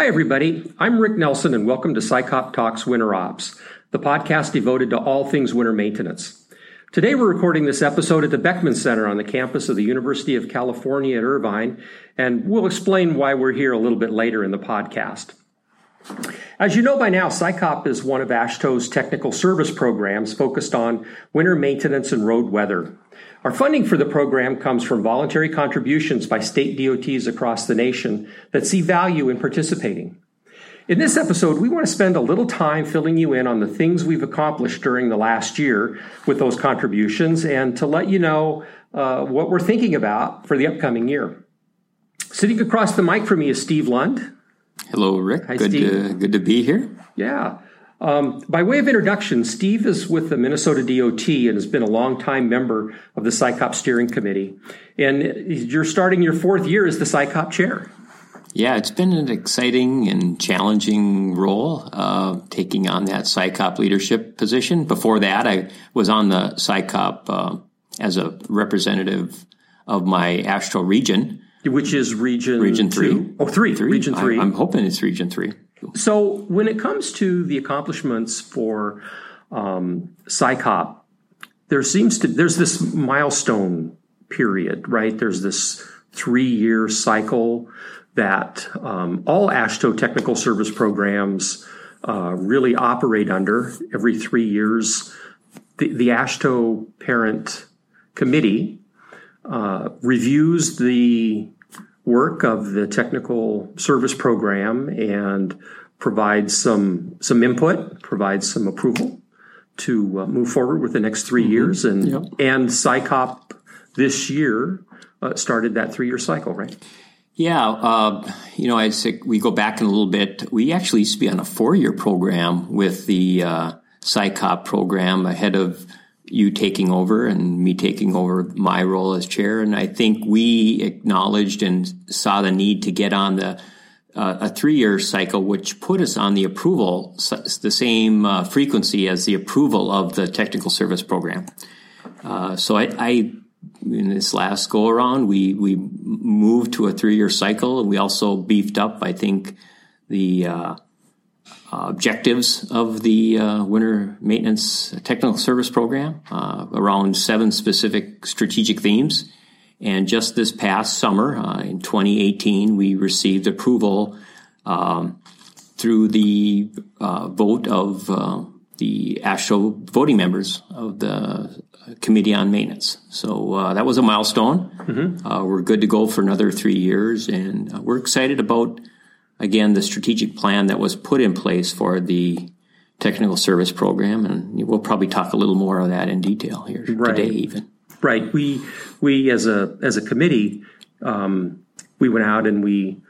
Hi, everybody. I'm Rick Nelson, and welcome to SICOP Talks Winter Ops, the podcast devoted to all things winter maintenance. Today, we're recording this episode at the Beckman Center on the campus of the University of California at Irvine, and we'll explain why we're here a little bit later in the podcast. As you know by now, SICOP is one of AASHTO's technical service programs focused on winter maintenance and road weather. Our funding for the program comes from voluntary contributions by state DOTs across the nation that see value in participating. In this episode, we want to spend a little time filling you in on the things we've accomplished during the last year with those contributions and to let you know uh, what we're thinking about for the upcoming year. Sitting across the mic from me is Steve Lund. Hello, Rick. Hi, good Steve. to good to be here. Yeah. Um, by way of introduction, Steve is with the Minnesota DOT and has been a longtime member of the SICOP steering committee. And you're starting your fourth year as the SICOP chair. Yeah, it's been an exciting and challenging role, uh, taking on that SICOP leadership position. Before that, I was on the SICOP uh, as a representative of my AASHTO region. Which is region Region three. two? Oh, three. Three. Region three. I, am hoping it's region three. So when it comes to the accomplishments for um, SICOP, there seems to there's this milestone period, right? There's this three year cycle that um, all AASHTO technical service programs uh, really operate under every three years. The, the AASHTO parent committee uh, reviews the work of the technical service program and provides some some input, provides some approval to uh, move forward with the next 3 years. And Yep. and SICOP this year uh, started that three year cycle, right? Yeah, uh, you know, I say we go back in a little bit. We actually used to be on a four-year program with the uh, SICOP program ahead of you taking over and me taking over my role as chair. And I think we acknowledged and saw the need to get on the uh, a three-year cycle, which put us on the approval, the same uh, frequency as the approval of the technical service program. Uh, so I, I in this last go around, we we moved to a three year cycle, and we also beefed up. I think the uh, objectives of the uh, winter maintenance technical service program uh, around seven specific strategic themes. And just this past summer, uh, in 2018, we received approval um, through the uh, vote of uh, the AASHTO voting members of the Committee on Maintenance. So uh, that was a milestone. Uh, we're good to go for another three years, and we're excited about again the strategic plan that was put in place for the technical service program, and we'll probably talk a little more of that in detail here Right. today, even. Right. We we as a as a committee, um, we went out and we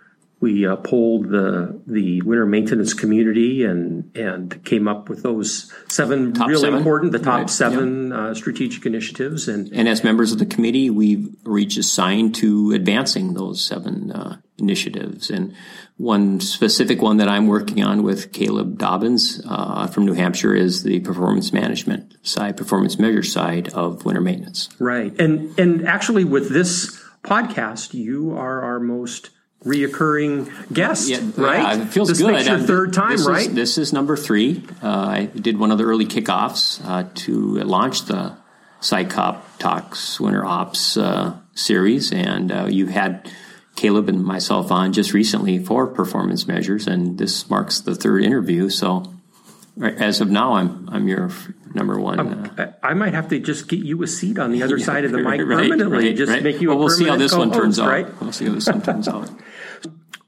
we uh, polled the the winter maintenance community and and came up with those seven Top really seven. important, the top Right. seven uh, strategic initiatives. And And as members of the committee, we've reached assigned to advancing those seven uh, initiatives. And one specific one that I'm working on with Caleb Dobbins uh, from New Hampshire is the performance management side, performance measure side of winter maintenance. right. And and actually, with this podcast, you are our most reoccurring guest. right. Yeah, it feels this good. Makes your Um, third time, this is- right? this is number three. Uh, I did one of the early kickoffs uh, to launch the SICOP Talks Winter Ops uh, series, and uh, you had Caleb and myself on just recently for performance measures, and this marks the third interview. So, right, as of now, I'm I'm your number one. uh, I might have to just get you a seat on the other side of the mic right, permanently. right, just right. make you Well, a we'll see how this one turns out. Right? We'll see how this one turns out.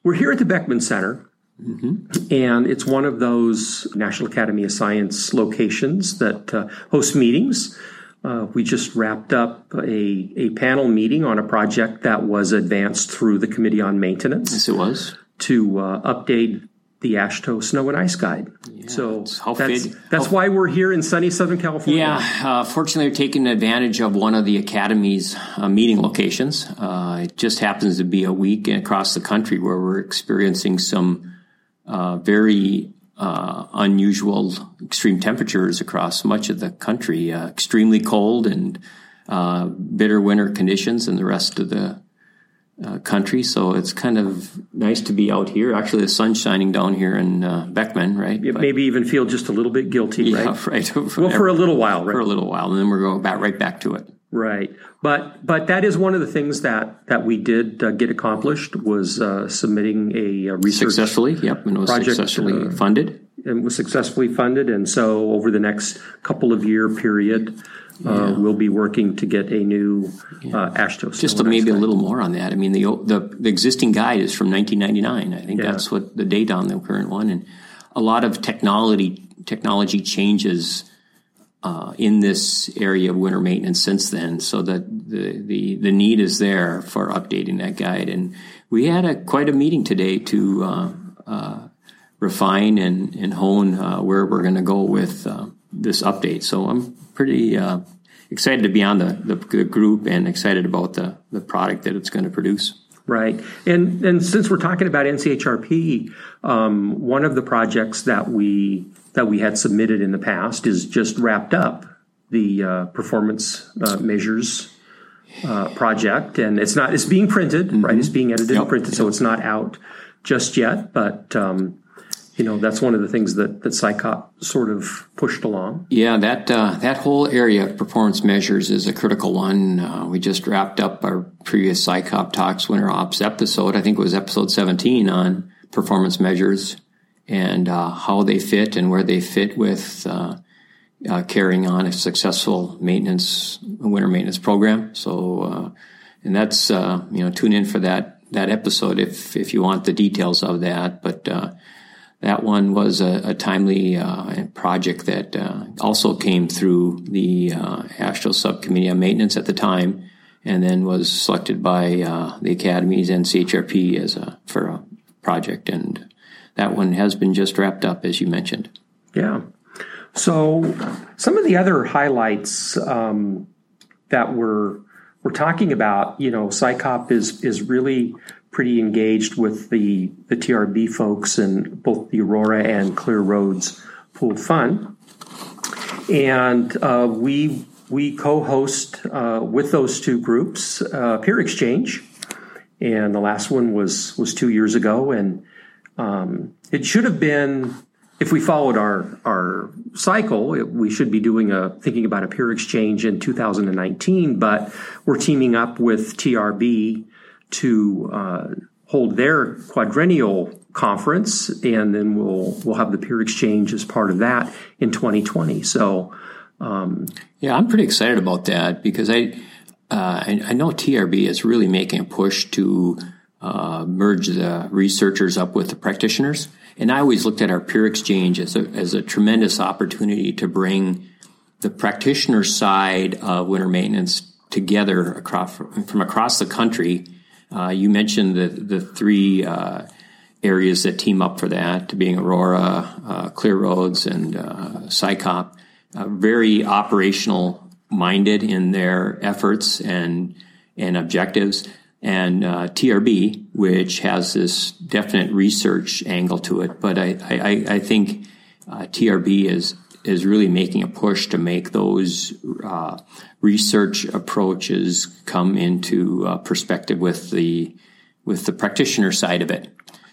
We're here at the Beckman Center, Mm-hmm. and it's one of those National Academy of Science locations that uh, host meetings. Uh, we just wrapped up a, a panel meeting on a project that was advanced through the Committee on Maintenance Yes, it was. to uh, update the AASHTO Snow and Ice Guide. so how that's, that's why we're here in sunny Southern California. Yeah, uh, fortunately, we're taking advantage of one of the Academy's uh, meeting locations. Uh, it just happens to be a week across the country where we're experiencing some uh, very uh, unusual extreme temperatures across much of the country. Uh, extremely cold and uh, bitter winter conditions and the rest of the uh, country. So it's kind of nice to be out here. Actually, the sun's shining down here in uh, Beckman, right? But, maybe even feel just a little bit guilty, yeah, right? right. well, for a little while, right? For a little while, and then we're going back right back to it. Right, but but that is one of the things that that we did uh, get accomplished was uh, submitting a, a, research successfully. Yep, and it was project, successfully funded. And was successfully funded, and so over the next couple of year period, uh, we'll be working to get a new uh, AASHTO. Just maybe a little more on that. I mean, the, the, the existing guide is from 1999. I think yeah. that's what the date on the current one, and a lot of technology technology changes uh, in this area of winter maintenance since then. So that the, the the need is there for updating that guide, and we had a quite a meeting today to uh, uh, refine and and hone uh, where we're going to go with this update. So I'm pretty uh, excited to be on the, the, the, group and excited about the, the product that it's going to produce. Right, and and since we're talking about NCHRP, um, one of the projects that we that we had submitted in the past is just wrapped up the uh, performance uh, measures uh, project, and it's not it's being printed, mm-hmm. right? It's being edited yep. and printed, so it's not out just yet, but um, you know that's one of the things that that SICOP sort of pushed along. Yeah, that uh, that whole area of performance measures is a critical one. Uh, we just wrapped up our previous SICOP Talks Winter Ops episode. I think it was episode 17 on performance measures and uh, how they fit and where they fit with uh, uh, carrying on a successful maintenance winter maintenance program. So, uh, and that's you know tune in for that that episode if if you want the details of that, but that one was a, a timely uh, project that uh, also came through the uh, subcommittee on maintenance at the time, and then was selected by uh, the academies NCHRP as a for a project, and that one has been just wrapped up, as you mentioned. Yeah. So some of the other highlights um, that we're we're talking about, you know, SICOP is is really pretty engaged with the, the TRB folks and both the Aurora and Clear Roads Pool Fund. And uh, we, we co host uh, with those two groups uh, peer exchange. And the last one was, was two years ago. And um, it should have been, if we followed our, our cycle, it, we should be doing a thinking about a peer exchange in 2019. But we're teaming up with TRB to uh, hold their quadrennial conference, and then we'll we'll have the peer exchange as part of that in 2020. So, um, yeah, I'm pretty excited about that because I uh, I, I, know TRB is really making a push to uh, merge the researchers up with the practitioners, and I always looked at our peer exchange as a as a tremendous opportunity to bring the practitioner side of winter maintenance together across from across the country uh, you mentioned the the three uh, areas that team up for that, being Aurora, uh, Clear Roads, and uh, SICOP. Uh, very operational minded in their efforts and and objectives, and uh, TRB, which has this definite research angle to it. But I I, I think TRB is is really making a push to make those uh, research approaches come into uh, perspective with the with the practitioner side of it.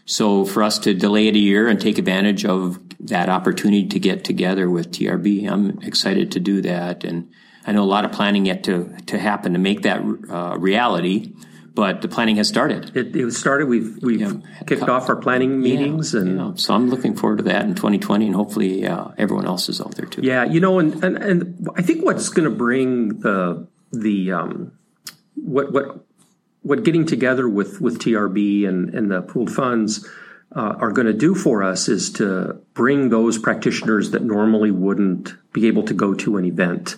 So for us to delay it a year and take advantage of that opportunity to get together with TRB, I'm excited to do that. And I know a lot of planning yet to to happen to make that uh, reality but the planning has started. It, it started. We've we've yeah. kicked off our planning meetings, yeah, and yeah. so I'm looking forward to that in 2020, and hopefully uh, everyone else is out there too. Yeah, you know, and and, and I think what's going to bring the the um, what what what getting together with with TRB and and the pooled funds. Uh, are going to do for us is to bring those practitioners that normally wouldn't be able to go to an event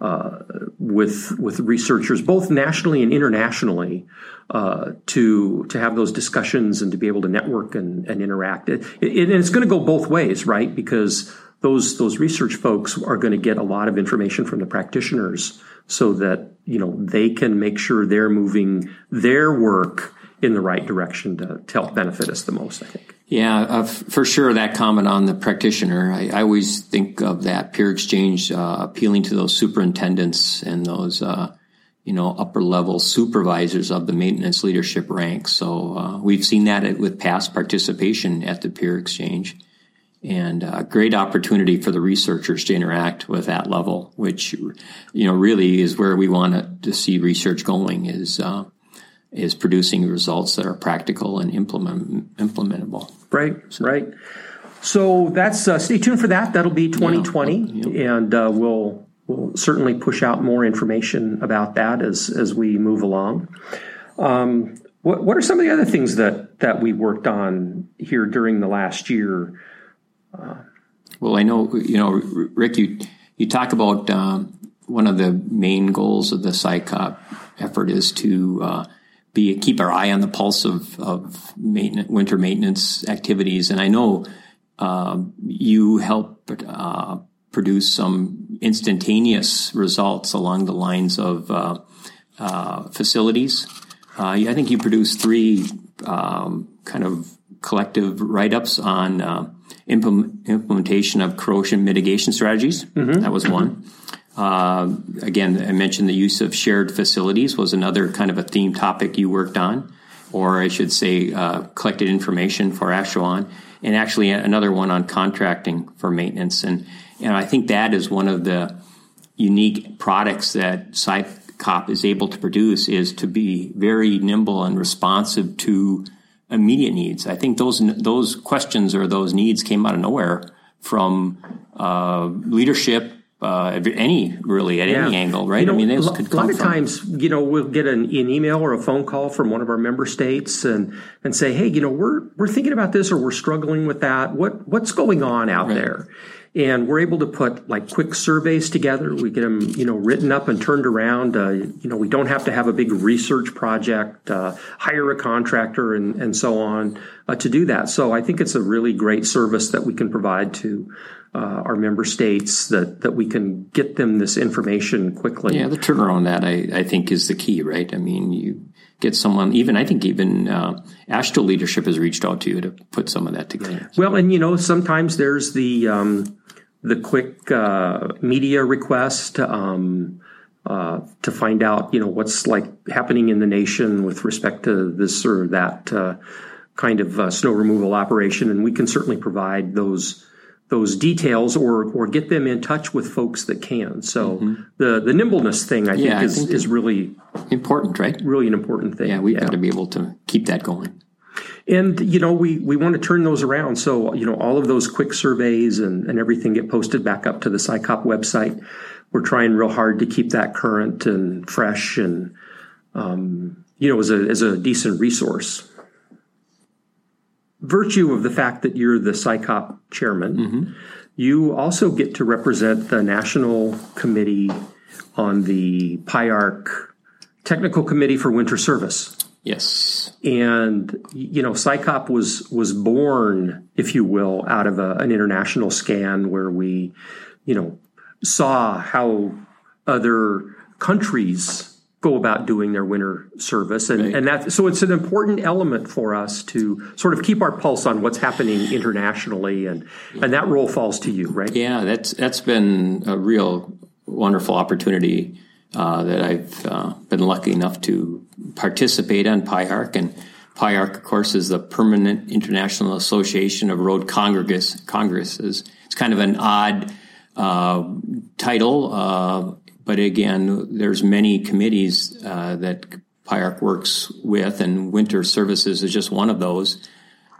uh, with with researchers both nationally and internationally uh, to to have those discussions and to be able to network and, and interact. It, it, and it's going to go both ways, right? Because those those research folks are going to get a lot of information from the practitioners, so that you know they can make sure they're moving their work in the right direction to, to help benefit us the most. I think. Yeah, uh, for sure. That comment on the practitioner, I, I always think of that peer exchange uh, appealing to those superintendents and those, uh, you know, upper level supervisors of the maintenance leadership ranks. So uh, we've seen that with past participation at the peer exchange. And a uh, great opportunity for the researchers to interact with that level, which, you know, really is where we want to see research going is, uh, is producing results that are practical and implement, implementable. Right, so, right. So that's uh, stay tuned for that. That'll be 2020, yeah, yeah. and uh, we'll we'll certainly push out more information about that as as we move along. Um, what what are some of the other things that that we worked on here during the last year? Uh, well, I know you know, Rick. You you talk about um, one of the main goals of the SICOP effort is to uh, be keep our eye on the pulse of of maintenance, winter maintenance activities, and I know uh, you help uh, produce some instantaneous results along the lines of uh, uh, facilities. Uh, I think you produced three um, kind of collective write ups on uh, implement, implementation of corrosion mitigation strategies. Mm-hmm. That was one. Uh, again, I mentioned the use of shared facilities was another kind of a theme topic you worked on, or I should say, uh, collected information for Ashuan, and actually another one on contracting for maintenance. And and I think that is one of the unique products that SICOP is able to produce is to be very nimble and responsive to immediate needs. I think those those questions or those needs came out of nowhere from uh, leadership. Uh, any really at yeah. any angle, right? You know, I mean, those could a lot of from. times, you know, we'll get an, an, email or a phone call from one of our member states and and say, hey, you know, we're we're thinking about this or we're struggling with that. What what's going on out right. there? and we're able to put like quick surveys together. We get them, you know, written up and turned around. Uh, you know, we don't have to have a big research project, uh, hire a contractor, and and so on uh, to do that. So I think it's a really great service that we can provide to. Uh, our member states that, that we can get them this information quickly. Yeah, the turnaround that I, I think is the key, right? I mean, you get someone, even I think even uh, AASHTO leadership has reached out to you to put some of that together. Well, and you know, sometimes there's the um, the quick uh, media request um, uh, to find out, you know, what's like happening in the nation with respect to this or that uh, kind of uh, snow removal operation, and we can certainly provide those those details or or get them in touch with folks that can. So mm-hmm. the the nimbleness thing, I yeah, think, is, think is really important, right? Really an important thing. Yeah, we've yeah. got to be able to keep that going. And, you know, we, we want to turn those around. So, you know, all of those quick surveys and, and everything get posted back up to the SICOP website. We're trying real hard to keep that current and fresh and, um, you know, as a, as a decent resource. Virtue of the fact that you're the SICOP chairman, mm-hmm. you also get to represent the National Committee on the PIARC Technical Committee for Winter Service. Yes. And you know, SICOP was was born, if you will, out of a, an international scan where we, you know, saw how other countries go about doing their winter service and, right. and that so it's an important element for us to sort of keep our pulse on what's happening internationally and and that role falls to you right yeah that's that's been a real wonderful opportunity uh, that I've uh, been lucky enough to participate on PIARC. And PIARC, of course, is the Permanent International Association of Road Congress. Congresses. It's kind of an odd uh, title, uh, but again, there's many committees uh, that PIARC works with, and winter services is just one of those.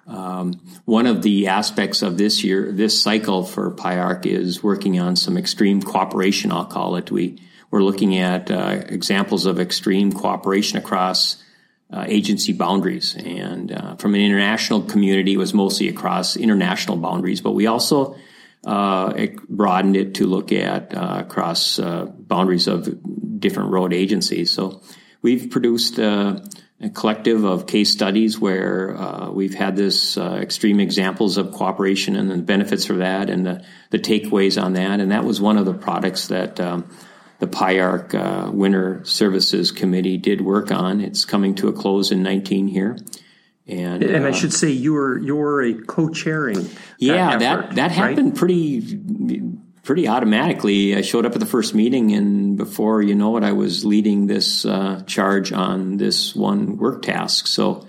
Um, one of the aspects of this year, this cycle for PIARC is working on some extreme cooperation, I'll call it. We we're looking at uh, examples of extreme cooperation across uh, agency boundaries. And uh, from an international community, it was mostly across international boundaries, but we also uh, broadened it to look at uh, across uh, boundaries of different road agencies. So we've produced a collective of case studies where uh, we've had this uh, extreme examples of cooperation and the benefits for that and the, the takeaways on that. And that was one of the products that um, the PIARC uh, Winter Services Committee did work on. It's coming to a close in 19 here. And, and uh, I should say you were you're a co-chairing. Yeah, that that, that happened right? pretty pretty automatically, I showed up at the first meeting, and before you know it, I was leading this uh, charge on this one work task. So,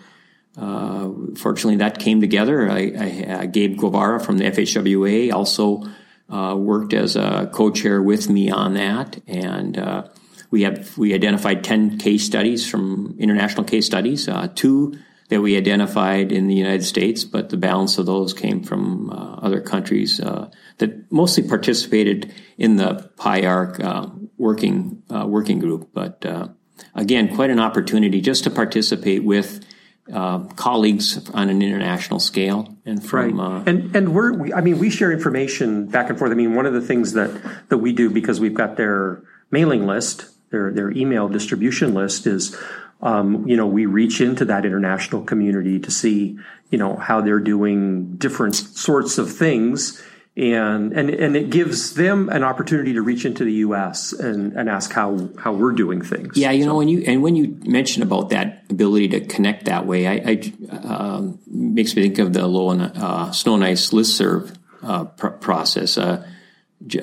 uh, fortunately, that came together. I, I, uh, Gabe Guevara from the FHWA also uh, worked as a co-chair with me on that, and uh, we have we identified ten case studies from international case studies. Uh, two that we identified in the United States, but the balance of those came from uh, other countries uh, that mostly participated in the PIARC uh, working uh, working group. But uh, again, quite an opportunity just to participate with. Uh, colleagues on an international scale, and from right. and and we're we, I mean we share information back and forth. I mean one of the things that that we do because we've got their mailing list, their their email distribution list is um, you know, we reach into that international community to see, you know, how they're doing different sorts of things. And, and, and it gives them an opportunity to reach into the U.S. and, and ask how, how we're doing things. Yeah, you so. know, when you and when you mention about that ability to connect that way, I, I uh, makes me think of the low and uh, snow and ice listserv uh, pr- process. Uh,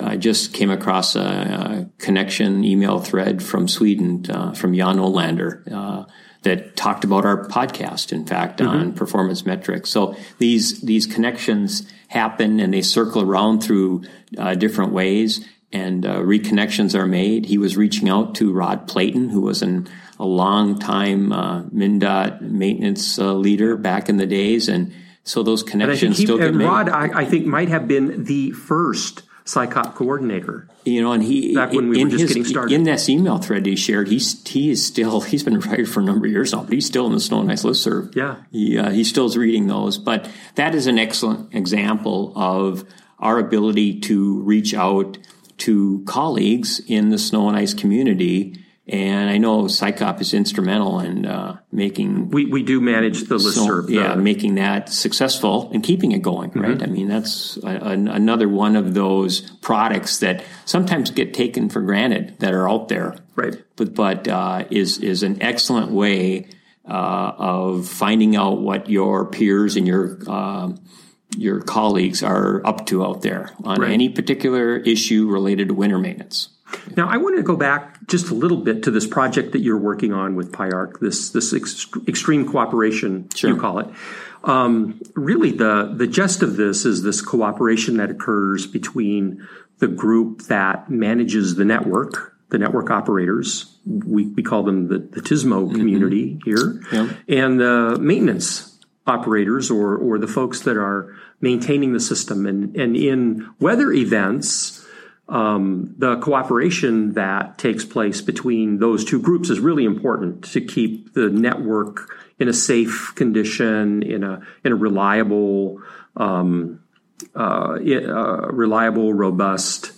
I just came across a, a, connection email thread from Sweden uh, from Jan Olander uh, that talked about our podcast. In fact, mm-hmm. on performance metrics. So these these connections happen and they circle around through uh, different ways, and uh, reconnections are made. He was reaching out to Rod Playton, who was an, a long time uh, MnDOT maintenance uh, leader back in the days, and so those connections he, still get and made. Rod, I, I think, might have been the first SICOP coordinator. You know, and he back when we were just his, getting started. In this email thread he shared, he's he is still he's been retired for a number of years now, but he's still in the Snow and Ice listserv. Yeah, he uh, he still is reading those. But that is an excellent example of our ability to reach out to colleagues in the snow and ice community and I know SICOP is instrumental in uh, making. We, we do manage the listserv. yeah, making that successful and keeping it going, mm-hmm. right? I mean, that's a, a, another one of those products that sometimes get taken for granted that are out there. Right. But, but uh, is, is an excellent way uh, of finding out what your peers and your um, your colleagues are up to out there on right. any particular issue related to winter maintenance. Now, I want to go back just a little bit to this project that you're working on with PIARC, this this ex- extreme cooperation sure. you call it. Um, really, the the gist of this is this cooperation that occurs between the group that manages the network, the network operators. We, we call them the, the TSMO mm-hmm. community here, yeah. and the maintenance operators or or the folks that are maintaining the system. And and in weather events um, the cooperation that takes place between those two groups is really important to keep the network in a safe condition, in a in a reliable, um, uh, uh, reliable, robust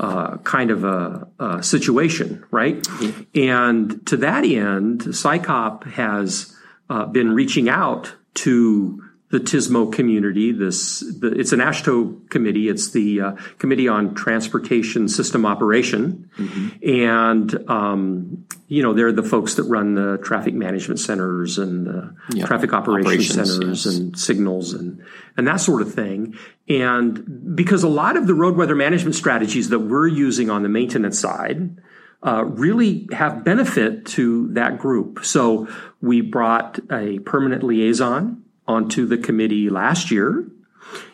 uh, kind of a, a situation, right? Mm-hmm. And to that end, SICOP has uh, been reaching out to the TSMO community. This the, it's an AASHTO committee. It's the uh, Committee on Transportation System Operation, mm-hmm. and um, you know they're the folks that run the traffic management centers and the yep. traffic operation Operations, centers yes. and signals and and that sort of thing. And because a lot of the road weather management strategies that we're using on the maintenance side. Uh, really have benefit to that group. So we brought a permanent liaison onto the committee last year.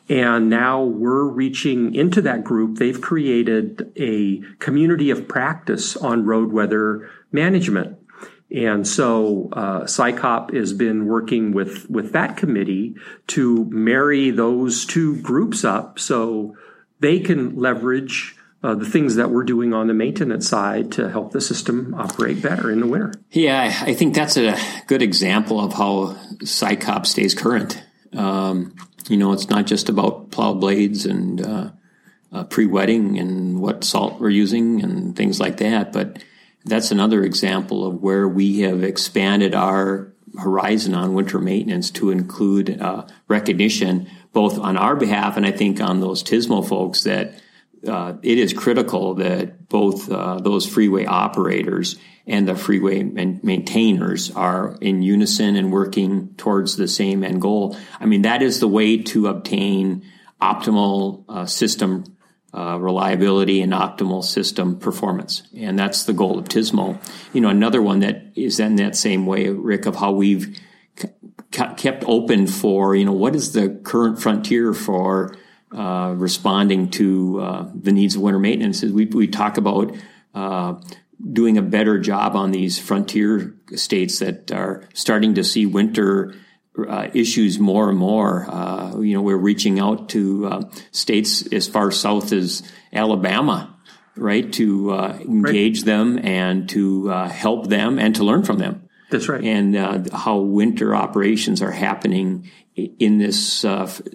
And now we're reaching into that group. They've created a community of practice on road weather management. And so uh, SICOP has been working with, with that committee to marry those two groups up so they can leverage uh, the things that we're doing on the maintenance side to help the system operate better in the winter. Yeah, I think that's a good example of how SICOP stays current. Um, you know, it's not just about plow blades and uh, uh, pre-wetting and what salt we're using and things like that, but that's another example of where we have expanded our horizon on winter maintenance to include uh, recognition both on our behalf and I think on those TSMO folks that uh, it is critical that both uh, those freeway operators and the freeway man- maintainers are in unison and working towards the same end goal. I mean, that is the way to obtain optimal uh, system uh, reliability and optimal system performance. And that's the goal of TSMO. You know, another one that is in that same way, Rick, of how we've kept open for, you know, what is the current frontier for uh, responding to uh, the needs of winter maintenance? We, we talk about uh, doing a better job on these frontier states that are starting to see winter uh, issues more and more. Uh, you know, we're reaching out to uh, states as far south as Alabama, right, to uh, engage right. them and to uh, help them and to learn from them. That's right. And uh, how winter operations are happening in this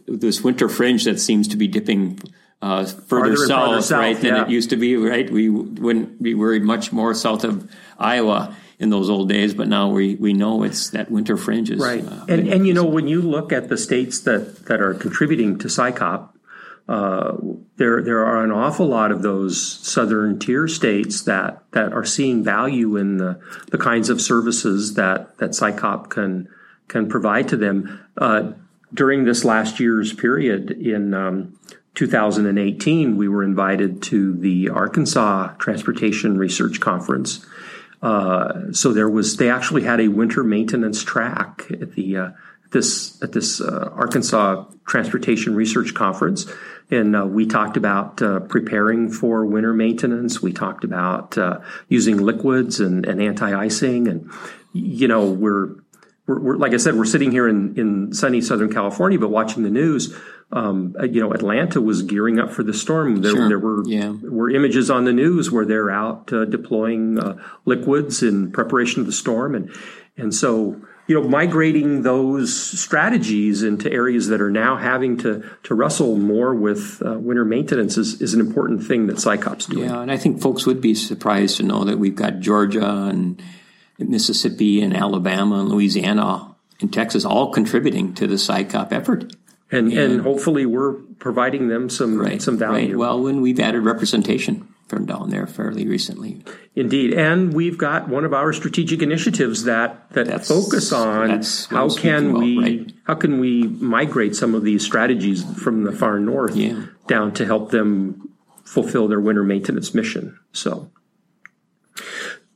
this winter fringe that seems to be dipping. Uh, further, south, south, right, yeah. than it used to be, right? We wouldn't be worried much more south of Iowa in those old days, but now we, we know it's that winter fringe is right. Uh, and and you know when you look at the states that that are contributing to SICOP, uh, there there are an awful lot of those southern tier states that that are seeing value in the the kinds of services that that SICOP can can provide to them. Uh, during this last year's period in um, 2018, we were invited to the Arkansas Transportation Research Conference uh, so there was they actually had a winter maintenance track at the uh, this at this uh, Arkansas Transportation Research Conference, and uh, we talked about uh, preparing for winter maintenance. We talked about using liquids and, and anti-icing, and you know we're, we're, we're like I said, we're sitting here in in sunny Southern California, but watching the news um, uh, you know, Atlanta was gearing up for the storm. There, sure. there were yeah. were images on the news where they're out uh, deploying uh, liquids in preparation of the storm, and and so you know, migrating those strategies into areas that are now having to to wrestle more with uh, winter maintenance is, is an important thing that SICOP's doing. Yeah, and I think folks would be surprised to know that we've got Georgia and Mississippi and Alabama and Louisiana and Texas all contributing to the SICOP effort and and, and hopefully we're providing them some right, some value. Right. Well, when we've added representation from down there fairly recently. Indeed, and we've got one of our strategic initiatives that that that's, focus on how can we right. how can we migrate some of these strategies from the far north yeah. down to help them fulfill their winter maintenance mission. So,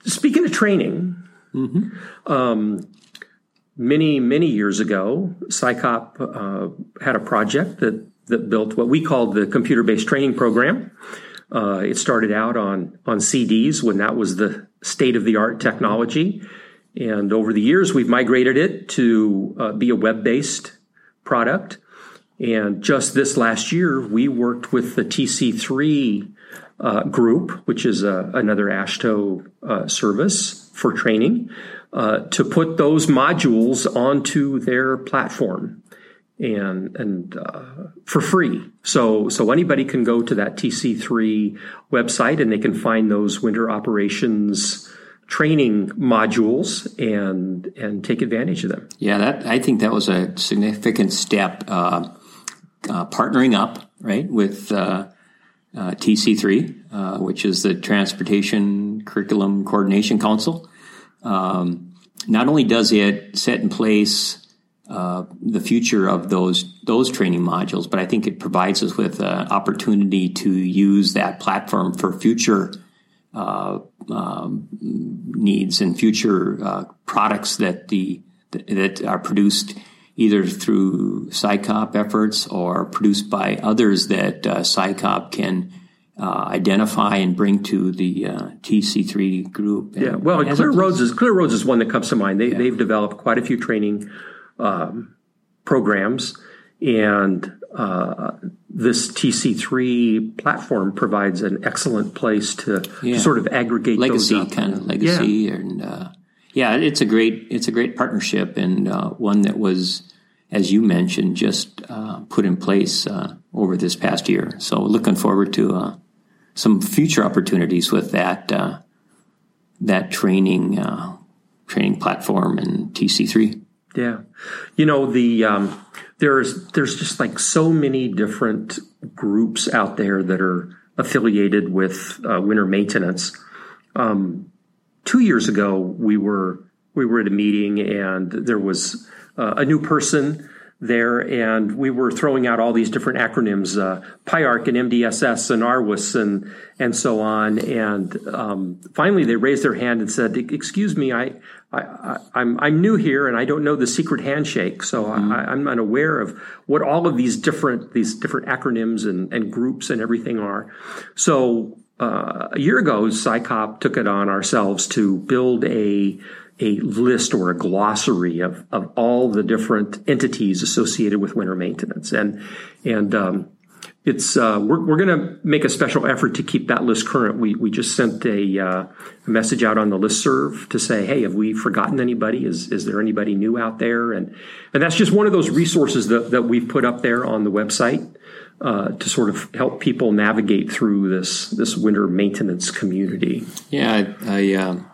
speaking of training. Mm-hmm. Um, many, many years ago, SICOP uh, had a project that, that built what we called the computer based training program. Uh, it started out on, on CDs when that was the state of the art technology. And over the years, we've migrated it to uh, be a web based product. And just this last year, we worked with the TC3 uh, group, which is a, another AASHTO uh, service for training uh, to put those modules onto their platform and and uh, for free. So so anybody can go to that TC3 website and they can find those winter operations training modules and and take advantage of them. Yeah, that I think that was a significant step. Uh, uh partnering up right with uh, uh, TC3, which is the Transportation Curriculum Coordination Council. Um, not only does it set in place uh, the future of those those training modules, but I think it provides us with an opportunity to use that platform for future uh, um, needs and future uh, products that the that are produced either through SICOP efforts or produced by others that uh, SICOP can uh, identify and bring to the uh, TC3 group. And, yeah, well, Clear Roads is Clear Roads is one that comes to mind. They, yeah. They've developed quite a few training um, programs, and uh, this TC3 platform provides an excellent place to, yeah. sort of aggregate legacy kind of legacy, yeah. and uh, yeah, it's a great it's a great partnership and uh, one that was. As you mentioned, just uh, put in place over this past year. So, looking forward to some future opportunities with that uh, that training uh, training platform and TC3. Yeah, you know the um, there's there's just like so many different groups out there that are affiliated with uh, winter maintenance. Um, two years ago, we were we were at a meeting and there was uh, a new person there, and we were throwing out all these different acronyms, uh, PIARC and MDSS and RWIS and and so on. And um, finally, they raised their hand and said, "Excuse me, I, I, am I'm, I'm new here and I don't know the secret handshake, so mm-hmm. I, am unaware of what all of these different these different acronyms and, and groups and everything are." So uh, a year ago, SICOP took it on ourselves to build a a list or a glossary of, of all the different entities associated with winter maintenance. And, and, um, it's, uh, we're, we're going to make a special effort to keep that list current. We, we just sent a, uh, a message out on the list serve to say, Hey, have we forgotten anybody? Is, is there anybody new out there? And, and that's just one of those resources that, that we've put up there on the website. Uh, to sort of help people navigate through this this winter maintenance community. Yeah, I, I um,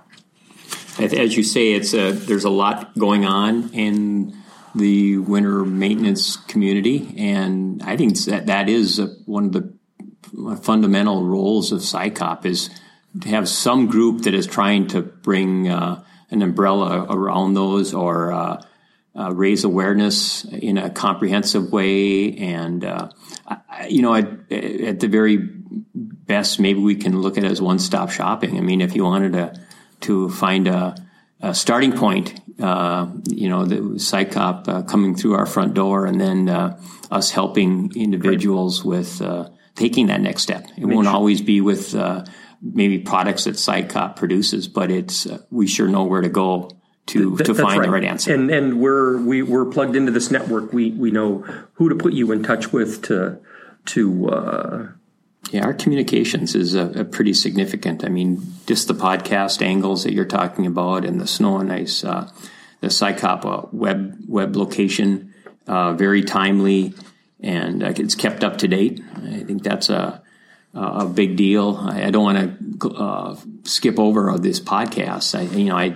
as you say, it's a, there's a lot going on in the winter maintenance community, and I think that that is a, one of the fundamental roles of SICOP is to have some group that is trying to bring uh, an umbrella around those or uh, uh, raise awareness in a comprehensive way. And, uh, you know, at, at, the very best, maybe we can look at it as one stop shopping. I mean, if you wanted to to find a, a starting point. Uh, you know, the SICOP uh, coming through our front door, and then uh, us helping individuals right. with uh, taking that next step. It won't always be with uh, maybe products that SICOP produces, but it's uh, we sure know where to go to Th- to find right. the right answer. And and we're we, we're plugged into this network. We we know who to put you in touch with to to yeah, our communications is a, a, pretty significant. I mean, just the podcast angles that you're talking about and the snow and ice, uh, the SICOP web web location, uh, very timely, and uh, it's kept up to date. I think that's a a big deal. I, I don't want to uh, skip over this podcast. I, you know, I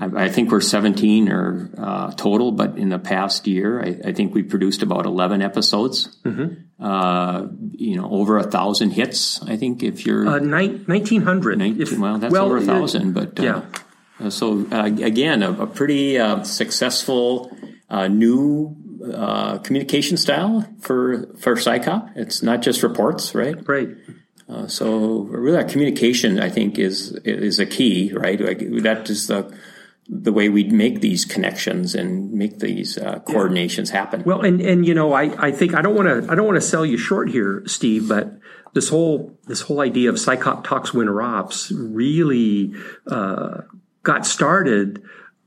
I, I think we're 17 or uh, total, but in the past year, I, I, think we produced about 11 episodes. Mm-hmm. Uh, you know, over a thousand hits. I think if you're uh, ni- 1900. 19, if, well, that's well, over a thousand, but uh, yeah. Uh, so uh, again, a, a pretty successful new communication style for for SICOP. It's not just reports, right? Right. Uh, so really, that communication, I think, is is a key, right? Like that is the the way we make these connections and make these uh, coordinations happen. Well, and and you know, I I think I don't want to I don't want to sell you short here, Steve, but this whole this whole idea of SICOP talks winter ops really uh, got started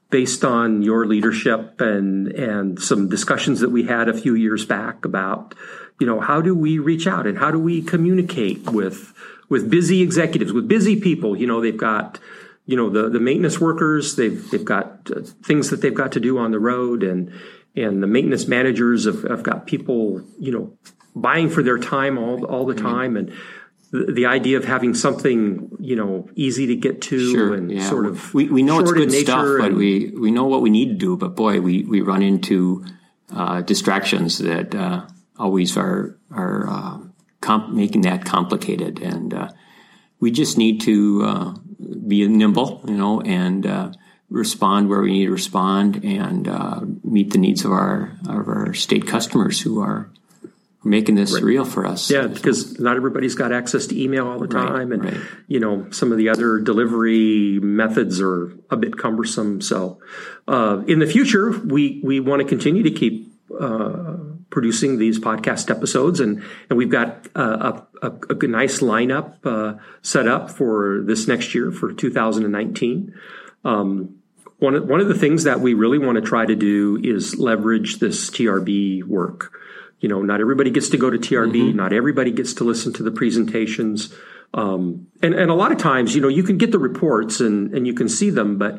based on your leadership and and some discussions that we had a few years back about you know how do we reach out and how do we communicate with with busy executives with busy people you know they've got you know the the maintenance workers they've they've got uh, things that they've got to do on the road and and the maintenance managers have, have got people you know buying for their time all all the mm-hmm. time and the, the idea of having something you know easy to get to sure, and yeah. sort of we, we know it's good stuff but we we know what we need to do but boy we we run into uh, distractions that uh, always are are uh, comp- making that complicated and uh, we just need to uh, be nimble, you know, and uh, respond where we need to respond and uh, meet the needs of our of our state customers who are making this right. real for us. Yeah, because not everybody's got access to email all the time, right, and right. you know some of the other delivery methods are a bit cumbersome. So, uh, in the future, we we want to continue to keep. Uh, producing these podcast episodes, and and we've got uh, a, a, a, nice lineup uh, set up for this next year for 2019. Um, one of, one of the things that we really want to try to do is leverage this TRB work. You know, not everybody gets to go to TRB. Mm-hmm. Not everybody gets to listen to the presentations. Um, and, and a lot of times, you know, you can get the reports and, and you can see them, but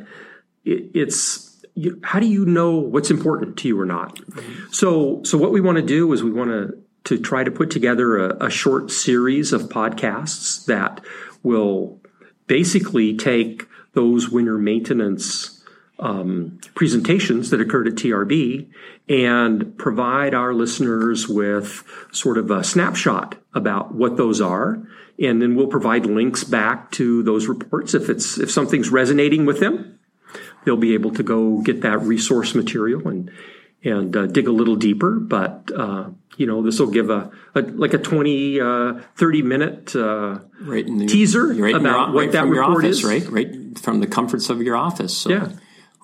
it, it's you, how do you know what's important to you or not? Mm-hmm. So, so what we want to do is we want to to try to put together a, a short series of podcasts that will basically take those winter maintenance um, presentations that occurred at TRB and provide our listeners with sort of a snapshot about what those are. And then we'll provide links back to those reports if it's if something's resonating with them they'll be able to go get that resource material and and uh, dig a little deeper. But uh, you know, this will give a, a, like a 20, uh, 30 minute uh, right the, teaser right about your, what right that report office, is. Right, right from the comforts of your office. So, yeah.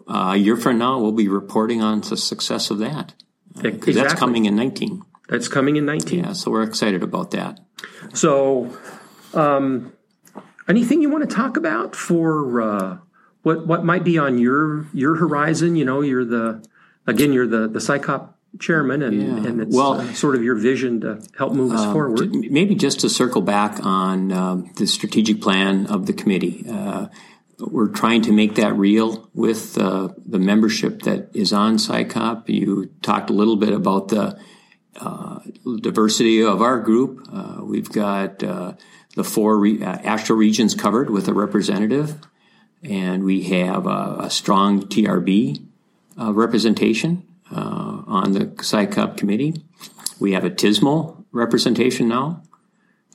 Uh, a year from now, we'll be reporting on the success of that. Because exactly. that's coming in 19. That's coming in 19. Yeah, so we're excited about that. So, um, anything you want to talk about for uh, what what might be on your your horizon? You know, you're the again, you're the the SICOP chairman, and Yeah. and it's Well- uh, sort of your vision to help move us forward. Maybe just to circle back on um, the strategic plan of the committee. Uh, we're trying to make that real with uh, the membership that is on SICOP. You talked a little bit about the uh, diversity of our group. Uh, we've got uh, the four re- uh, AASHTO regions covered with a representative, and we have a, a strong TRB uh, representation uh, on the SICOP committee. We have a TSMO representation now.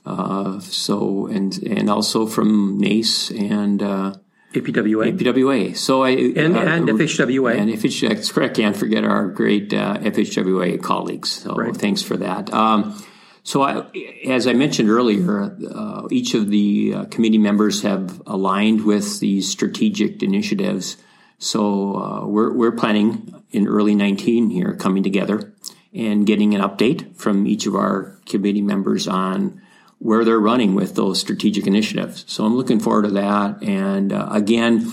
Uh, so and and also from NACE and uh, APWA PWA. So I and uh, and FHWA. and FH, that's correct. Can't forget our great uh, FHWA colleagues. So Right. thanks for that. Um, so I, as I mentioned earlier, uh, each of the uh, committee members have aligned with these strategic initiatives. So uh, we're we're planning in early 19 here coming together and getting an update from each of our committee members on where they're running with those strategic initiatives. So I'm looking forward to that. And uh, again,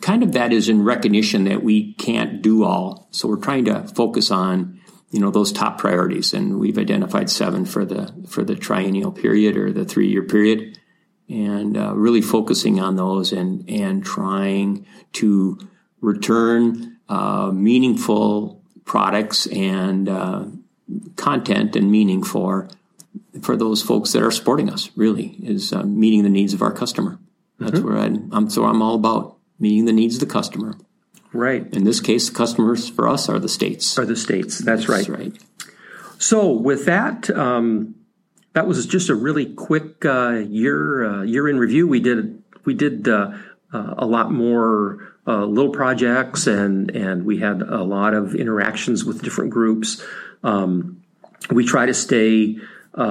kind of that is in recognition that we can't do all. So we're trying to focus on, you know, those top priorities. And we've identified seven for the, for the triennial period or the three year period. And uh, really focusing on those and, and trying to return uh, meaningful products and uh, content and meaning for for those folks that are supporting us. Really, is uh, meeting the needs of our customer. That's where I, I'm. So I'm all about meeting the needs of the customer. Right. In this case, customers for us are the states. Are the states. That's right. That's right. So with that, um, that was just a really quick uh, year uh, year in review. We did we did uh, uh, a lot more uh, little projects, and and we had a lot of interactions with different groups. Um, we try to stay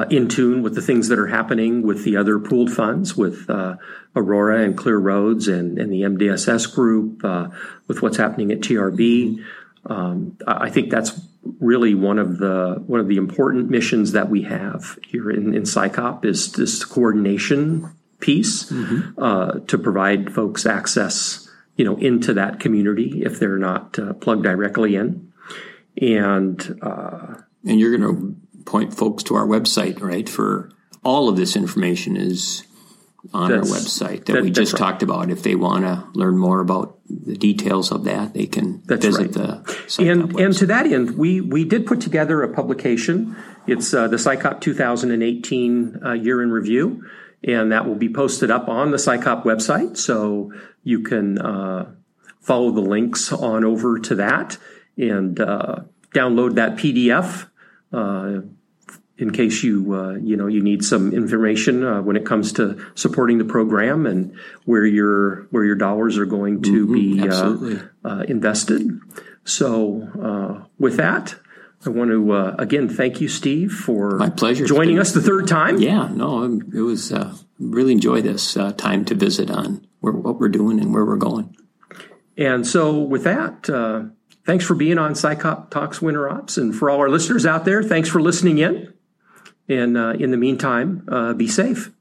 in tune with the things that are happening with the other pooled funds, with uh, Aurora and Clear Roads and, and the MDSS group, uh, with what's happening at TRB. Um, I think that's really one of the one of the important missions that we have here in, in SICOP is this coordination piece uh, to provide folks access, you know, into that community if they're not uh, plugged directly in. And uh, And you're going to point folks to our website, right? For all of this information is on That's- our website that, that- we just right. talked about. If they want to learn more about the details of that, they can That's visit right. the SICOP and and to that end, we we did put together a publication. It's uh, the SICOP 2018 uh, year in review, and that will be posted up on the SICOP website. So you can uh, follow the links on over to that and uh, download that PDF. In case you uh, you know you need some information uh, when it comes to supporting the program and where your where your dollars are going to be uh, uh, invested. So uh, with that, I want to uh, again thank you, Steve, for My pleasure. Joining us the third time. Yeah, no, it was uh, really enjoy this uh, time to visit on where, what we're doing and where we're going. And so with that, uh, thanks for being on SICOP Talks Winter Ops, and for all our listeners out there, thanks for listening in. And uh, in the meantime, uh, be safe.